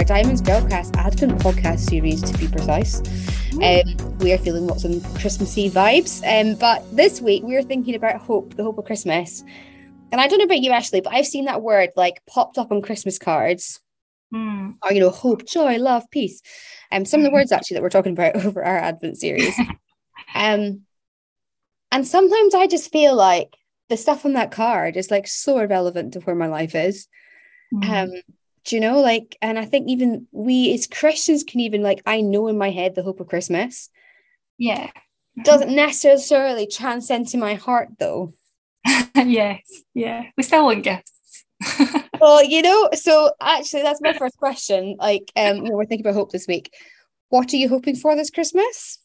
our Diamonds Girlcast Advent podcast series, to be precise. Um, we are feeling lots of Christmassy vibes. Um, but this week we are thinking about hope, the hope of Christmas. And I don't know about you, Ashley, but I've seen that word like popped up on Christmas cards. Mm. Or, you know, hope, joy, love, peace. Um, some of the words actually that we're talking about over our Advent series. um, and sometimes I just feel like the stuff on that card is like so irrelevant to where my life is. Mm. Um, do you know, like, and I think even we as Christians can even like, I know in my head the hope of Christmas yeah. doesn't necessarily transcend to my heart though. yes. Yeah. We still want gifts. Well, you know, so actually that's my first question. Like, um, we're thinking about hope this week. What are you hoping for this Christmas?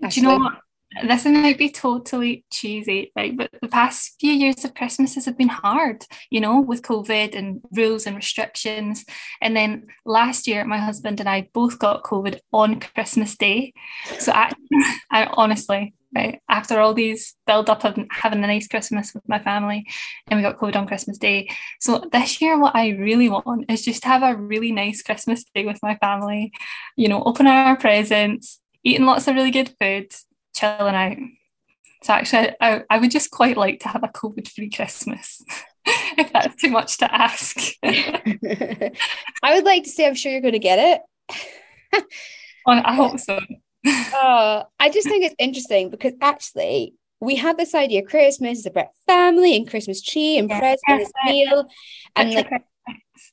Do you know what? This might be totally cheesy, right? But the past few years of Christmases have been hard, you know, with COVID and rules and restrictions. And then last year, my husband and I both got COVID on Christmas Day. So I, I honestly, right, after all these build up of having a nice Christmas with my family, and we got COVID on Christmas Day. So this year, what I really want is just to have a really nice Christmas day with my family, you know, open our presents, eating lots of really good food, chilling out. So actually, I, I would just quite like to have a COVID-free Christmas, if that's too much to ask. I would like to say I'm sure you're going to get it. I hope so. Uh, I just think it's interesting because actually we have this idea Christmas is about family and Christmas tree and Yeah, presents and meal and like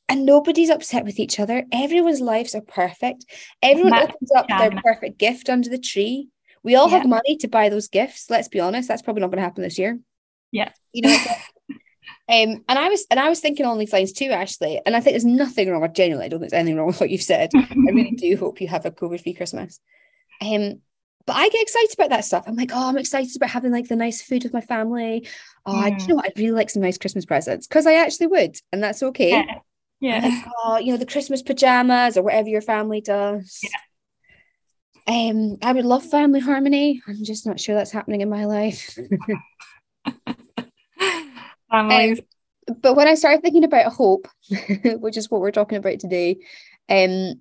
and nobody's upset with each other. Everyone's lives are perfect. Everyone opens up their perfect gift under the tree. We all have money to buy those gifts. Let's be honest, that's probably not going to happen this year. Yeah. You know. um, and I was and I was thinking on these lines too, Ashley. And I think there's nothing wrong. With, genuinely, I don't think there's anything wrong with what you've said. I really do hope you have a COVID-free Christmas. Um, but I get excited about that stuff. I'm like, oh, I'm excited about having like the nice food with my family. Oh, I, do you know what? I'd really like some nice Christmas presents because I actually would, and that's okay. Yeah. Yeah. Like, oh, you know, the Christmas pajamas or whatever your family does. Um, I would love family harmony. I'm just not sure that's happening in my life. Families. but when I started thinking about hope, which is what we're talking about today, um,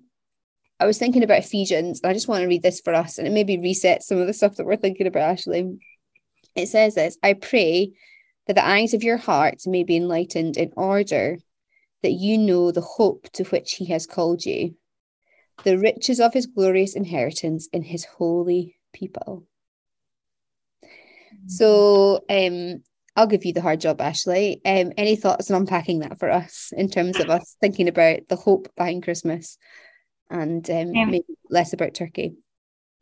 I was thinking about Ephesians. and I just want to read this for us, and it maybe reset some of the stuff that we're thinking about. Actually, it says this: "I pray that the eyes of your heart may be enlightened in order that you know the hope to which He has called you, the riches of His glorious inheritance in His holy people." So, um, I'll give you the hard job, Ashley. Um, any thoughts on unpacking that for us in terms of us thinking about the hope behind Christmas and um, Yeah. maybe less about turkey?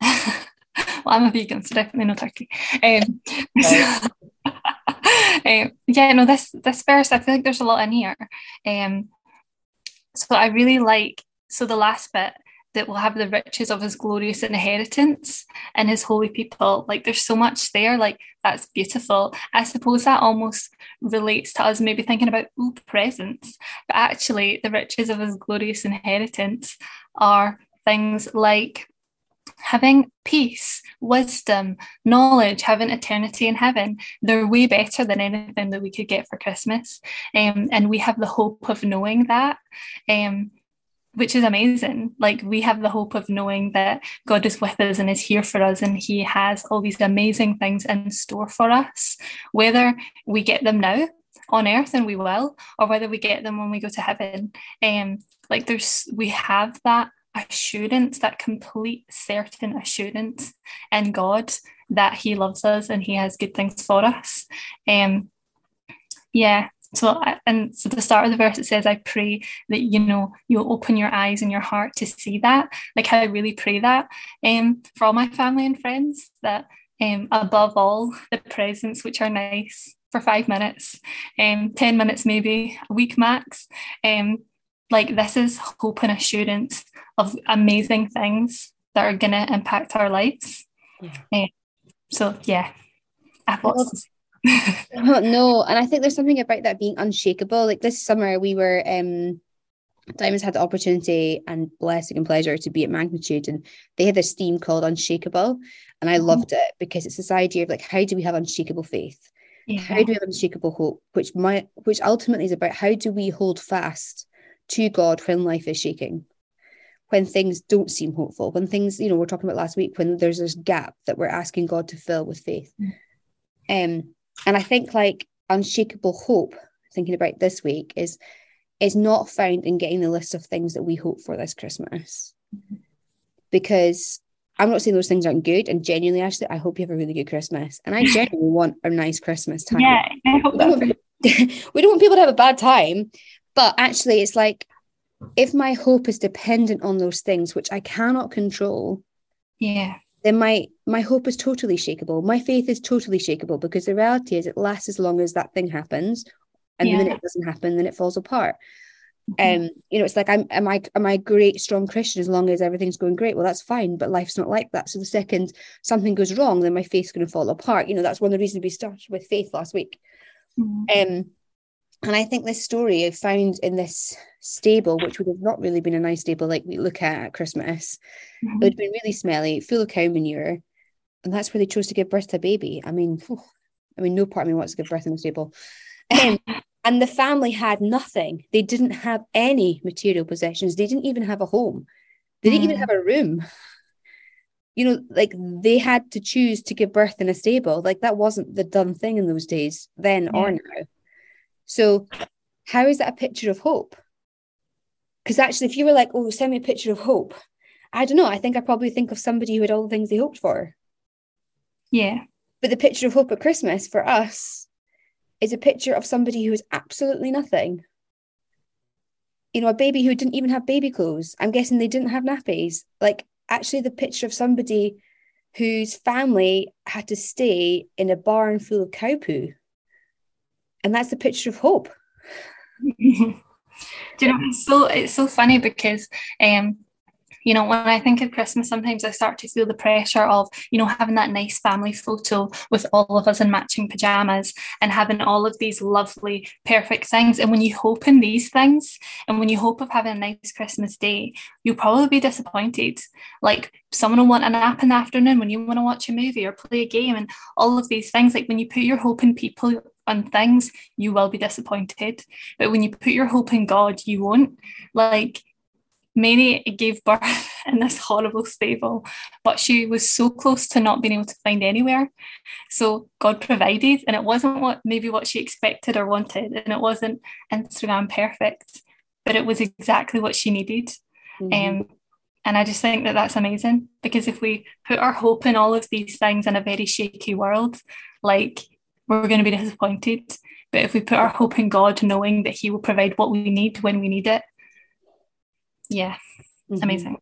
well, I'm a vegan, so definitely no turkey. Um, um, yeah, no, this this verse, I feel like there's a lot in here. Um, so I really like so the last bit that will have the riches of his glorious inheritance and his holy people. Like there's so much there, like that's beautiful. I suppose that almost relates to us maybe thinking about ooh presents, but actually the riches of his glorious inheritance are things like having peace, wisdom, knowledge, having eternity in heaven. They're way better than anything that we could get for Christmas. Um, and we have the hope of knowing that. Um, which is amazing. Like we have the hope of knowing that God is with us and is here for us, and He has all these amazing things in store for us, whether we get them now on earth and we will, or whether we get them when we go to heaven. Um, like there's we have that assurance, that complete certain assurance in God that He loves us and He has good things for us. Um, yeah. So I- and so the start of the verse it says, "I pray that you know you'll open your eyes and your heart to see that." Like I really pray that um, for all my family and friends that um, above all the presents which are nice for five minutes, um, ten minutes maybe a week max. Um, like this is hope and assurance of amazing things that are gonna impact our lives. Um, so yeah, I have lots to say. Oh, no, and I think there's something about that being unshakable. Like this summer, we were um Diamonds had the opportunity and blessing and pleasure to be at Magnitude, and they had this theme called Unshakable, and I Mhm. loved it because it's this idea of like how do we have unshakable faith? How do we have unshakable hope? Which might, which ultimately is about how do we hold fast to God when life is shaking, when things don't seem hopeful, when things, you know, we're talking about last week, when there's this gap that we're asking God to fill with faith. Mm. Um, and I think like unshakable hope, thinking about this week, is is not found in getting the list of things that we hope for this Christmas. Mm-hmm. Because I'm not saying those things aren't good. And genuinely, actually, I hope you have a really good Christmas. And I genuinely want a nice Christmas time. Yeah, I hope that. we don't want people to have a bad time. But actually, it's like if my hope is dependent on those things, which I cannot control, yeah, then my my hope is totally shakable. My faith is totally shakable because the reality is it lasts as long as that thing happens, and yeah. the minute it doesn't happen, then it falls apart. Mm-hmm. Um, you know, it's like I'm am I am I a great strong Christian as long as everything's going great? Well, that's fine, but life's not like that. So the second something goes wrong, then my faith's going to fall apart. You know, that's one of the reasons we started with faith last week. Mm-hmm. Um, and I think this story I found in this stable, which would have not really been a nice stable like we look at at Christmas, mm-hmm. it would have been really smelly, full of cow manure, and that's where they chose to give birth to a baby. I mean, I mean, no part of me wants to give birth in a stable. Um, and the family had nothing. They didn't have any material possessions. They didn't even have a home. They didn't mm. even have a room. You know, like they had to choose to give birth in a stable. Like that wasn't the done thing in those days, then yeah. or now. So, how is that a picture of hope? Because actually, if you were like, oh, send me a picture of hope, I don't know. I think I probably think of somebody who had all the things they hoped for. Yeah. But the picture of hope at Christmas for us is a picture of somebody who has absolutely nothing. You know, a baby who didn't even have baby clothes. I'm guessing they didn't have nappies. Like, actually, the picture of somebody whose family had to stay in a barn full of cow poo and that's the picture of hope. Do you know it's so it's so funny because um you know when i think of christmas sometimes i start to feel the pressure of you know having that nice family photo with all of us in matching pajamas and having all of these lovely perfect things. And when you hope in these things and when you hope of having a nice christmas day you'll probably be disappointed. Like someone will want a nap in the afternoon when you want to watch a movie or play a game and all of these things. Like when you put your hope in people on things, you will be disappointed. But when you put your hope in God, you won't. Like Mary gave birth in this horrible stable, but she was so close to not being able to find anywhere. So God provided, and it wasn't what maybe what she expected or wanted, and it wasn't Instagram perfect, but it was exactly what she needed. Mm-hmm. Um, and I just think that that's amazing because if we put our hope in all of these things in a very shaky world, like we're going to be disappointed. But if we put our hope in God, knowing that He will provide what we need when we need it, yeah, mm-hmm. amazing.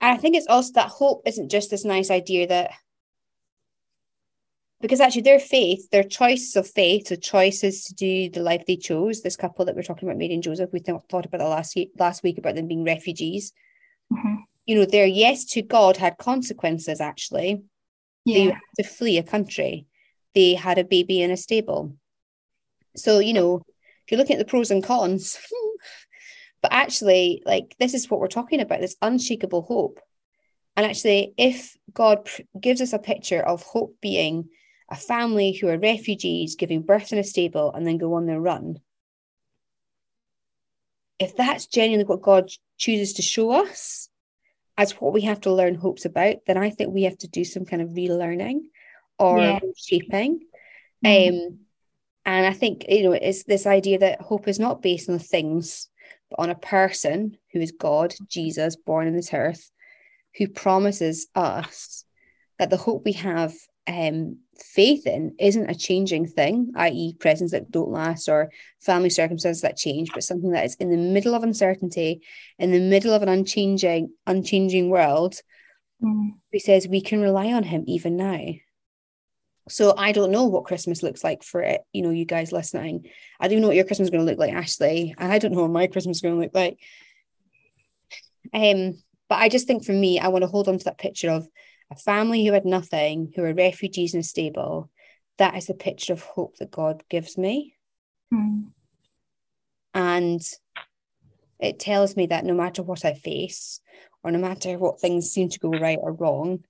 And I think it's also that hope isn't just this nice idea that because actually their faith, their choices of faith, the choices to do the life they chose, this couple that we're talking about, Mary and Joseph, we thought about that last week, last week about them being refugees. Mm-hmm. You know, their yes to God had consequences actually. Yeah. They had to flee a country they had a baby in a stable. So, you know, if you're looking at the pros and cons, but actually, like, this is what we're talking about this unshakable hope. And actually, if God gives us a picture of hope being a family who are refugees giving birth in a stable and then go on their run, if that's genuinely what God chooses to show us as what we have to learn hopes about, then I think we have to do some kind of relearning or yeah. shaping. Mm-hmm. Um, and I think, you know, it's this idea that hope is not based on things, but on a person who is God, Jesus, born in this earth, who promises us that the hope we have um, faith in isn't a changing thing, i.e., presents that don't last or family circumstances that change, but something that is in the middle of uncertainty, in the middle of an unchanging, unchanging world. Mm. He says we can rely on him even now. So I don't know what Christmas looks like for it, you know, you guys listening. I don't know what your Christmas is going to look like, Ashley, and I don't know what my Christmas is going to look like. Um, but I just think for me, I want to hold on to that picture of a family who had nothing, who are refugees in a stable. That is the picture of hope that God gives me. Mm. And it tells me that no matter what I face, or no matter what things seem to go right or wrong,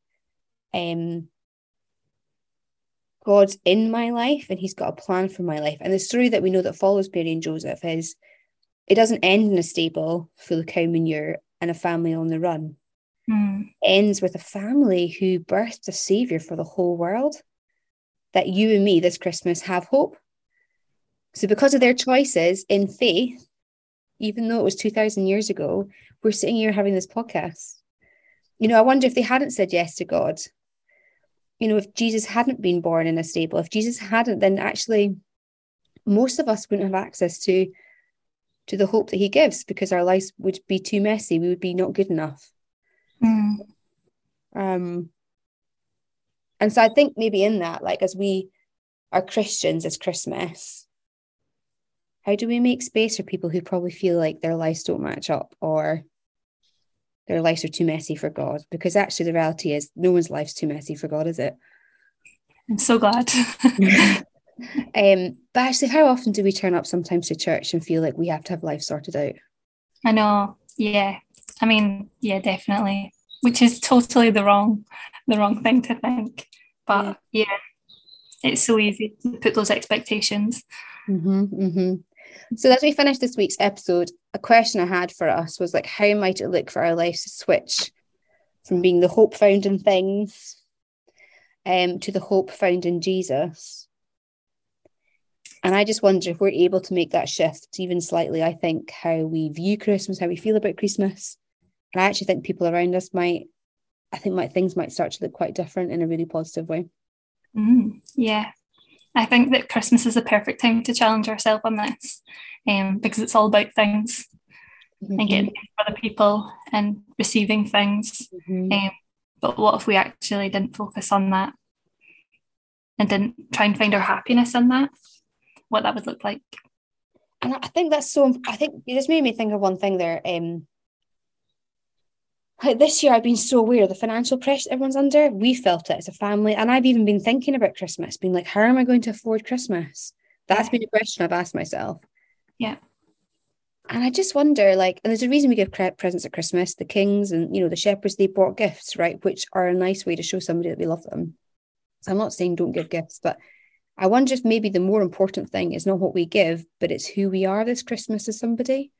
um, God's in my life and he's got a plan for my life. And the story that we know that follows Mary and Joseph is it doesn't end in a stable full of cow manure and a family on the run. Mm. Ends with a family who birthed a savior for the whole world. That you and me this Christmas have hope. So, because of their choices in faith, even though it was 2,000 years ago, we're sitting here having this podcast. You know, I wonder if they hadn't said yes to God, you know, if Jesus hadn't been born in a stable, if Jesus hadn't, then actually most of us wouldn't have access to to the hope that he gives because our lives would be too messy. We would be not good enough. Mm. Um, and so I think maybe in that, like as we are Christians, as Christmas, how do we make space for people who probably feel like their lives don't match up or their lives are too messy for God? Because actually, the reality is, no one's life's too messy for God, is it? I'm so glad. um, but actually, how often do we turn up sometimes to church and feel like we have to have life sorted out? I know. Yeah. I mean, yeah, definitely. Which is totally the wrong, the wrong thing to think. But yeah, yeah it's so easy to put those expectations. Mm-hmm, mm-hmm. So as we finish this week's episode, a question I had for us was like, how might it look for our lives to switch from being the hope found in things um, to the hope found in Jesus? And I just wonder if we're able to make that shift even slightly, I think how we view Christmas, how we feel about Christmas. And I actually think people around us might, I think my things might start to look quite different in a really positive way. Mm, yeah, I think that Christmas is the perfect time to challenge ourselves on this um, because it's all about things mm-hmm. and getting for other people and receiving things. Mm-hmm. Um, but what if we actually didn't focus on that and didn't try and find our happiness in that? What that would look like. And I think that's so. I think you just made me think of one thing there. Um, like this year I've been so aware of the financial pressure everyone's under. We felt it as a family. And I've even been thinking about Christmas, being like, how am I going to afford Christmas? That's been a question I've asked myself. Yeah. And I just wonder, like, and there's a reason we give presents at Christmas. The kings and you know the shepherds they bought gifts, right, which are a nice way to show somebody that we love them. So I'm not saying don't give gifts, but I wonder if maybe the more important thing is not what we give, but it's who we are this Christmas as somebody.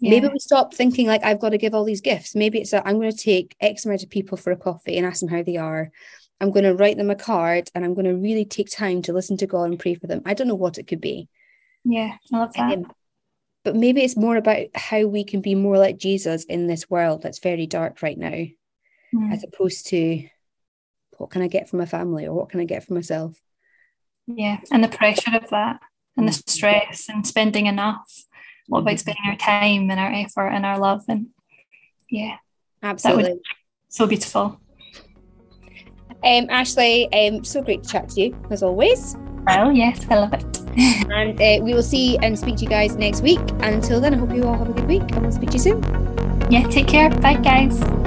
Yeah. Maybe we stop thinking like I've got to give all these gifts. Maybe it's that I'm going to take X amount of people for a coffee and ask them how they are. I'm going to write them a card and I'm going to really take time to listen to God and pray for them. I don't know what it could be. Yeah, I love that. Um, but maybe it's more about how we can be more like Jesus in this world that's very dark right now, mm. as opposed to what can I get from my family or what can I get for myself? Yeah, and the pressure of that and the mm. stress and spending enough what about spending our time and our effort and our love and yeah. Absolutely. so beautiful. Um ashley um so great to chat to you as always. Well yes i love it. And uh, we will see and speak to you guys next week. And until then i hope you all have a good week and we'll speak to you soon. Yeah take care. Bye guys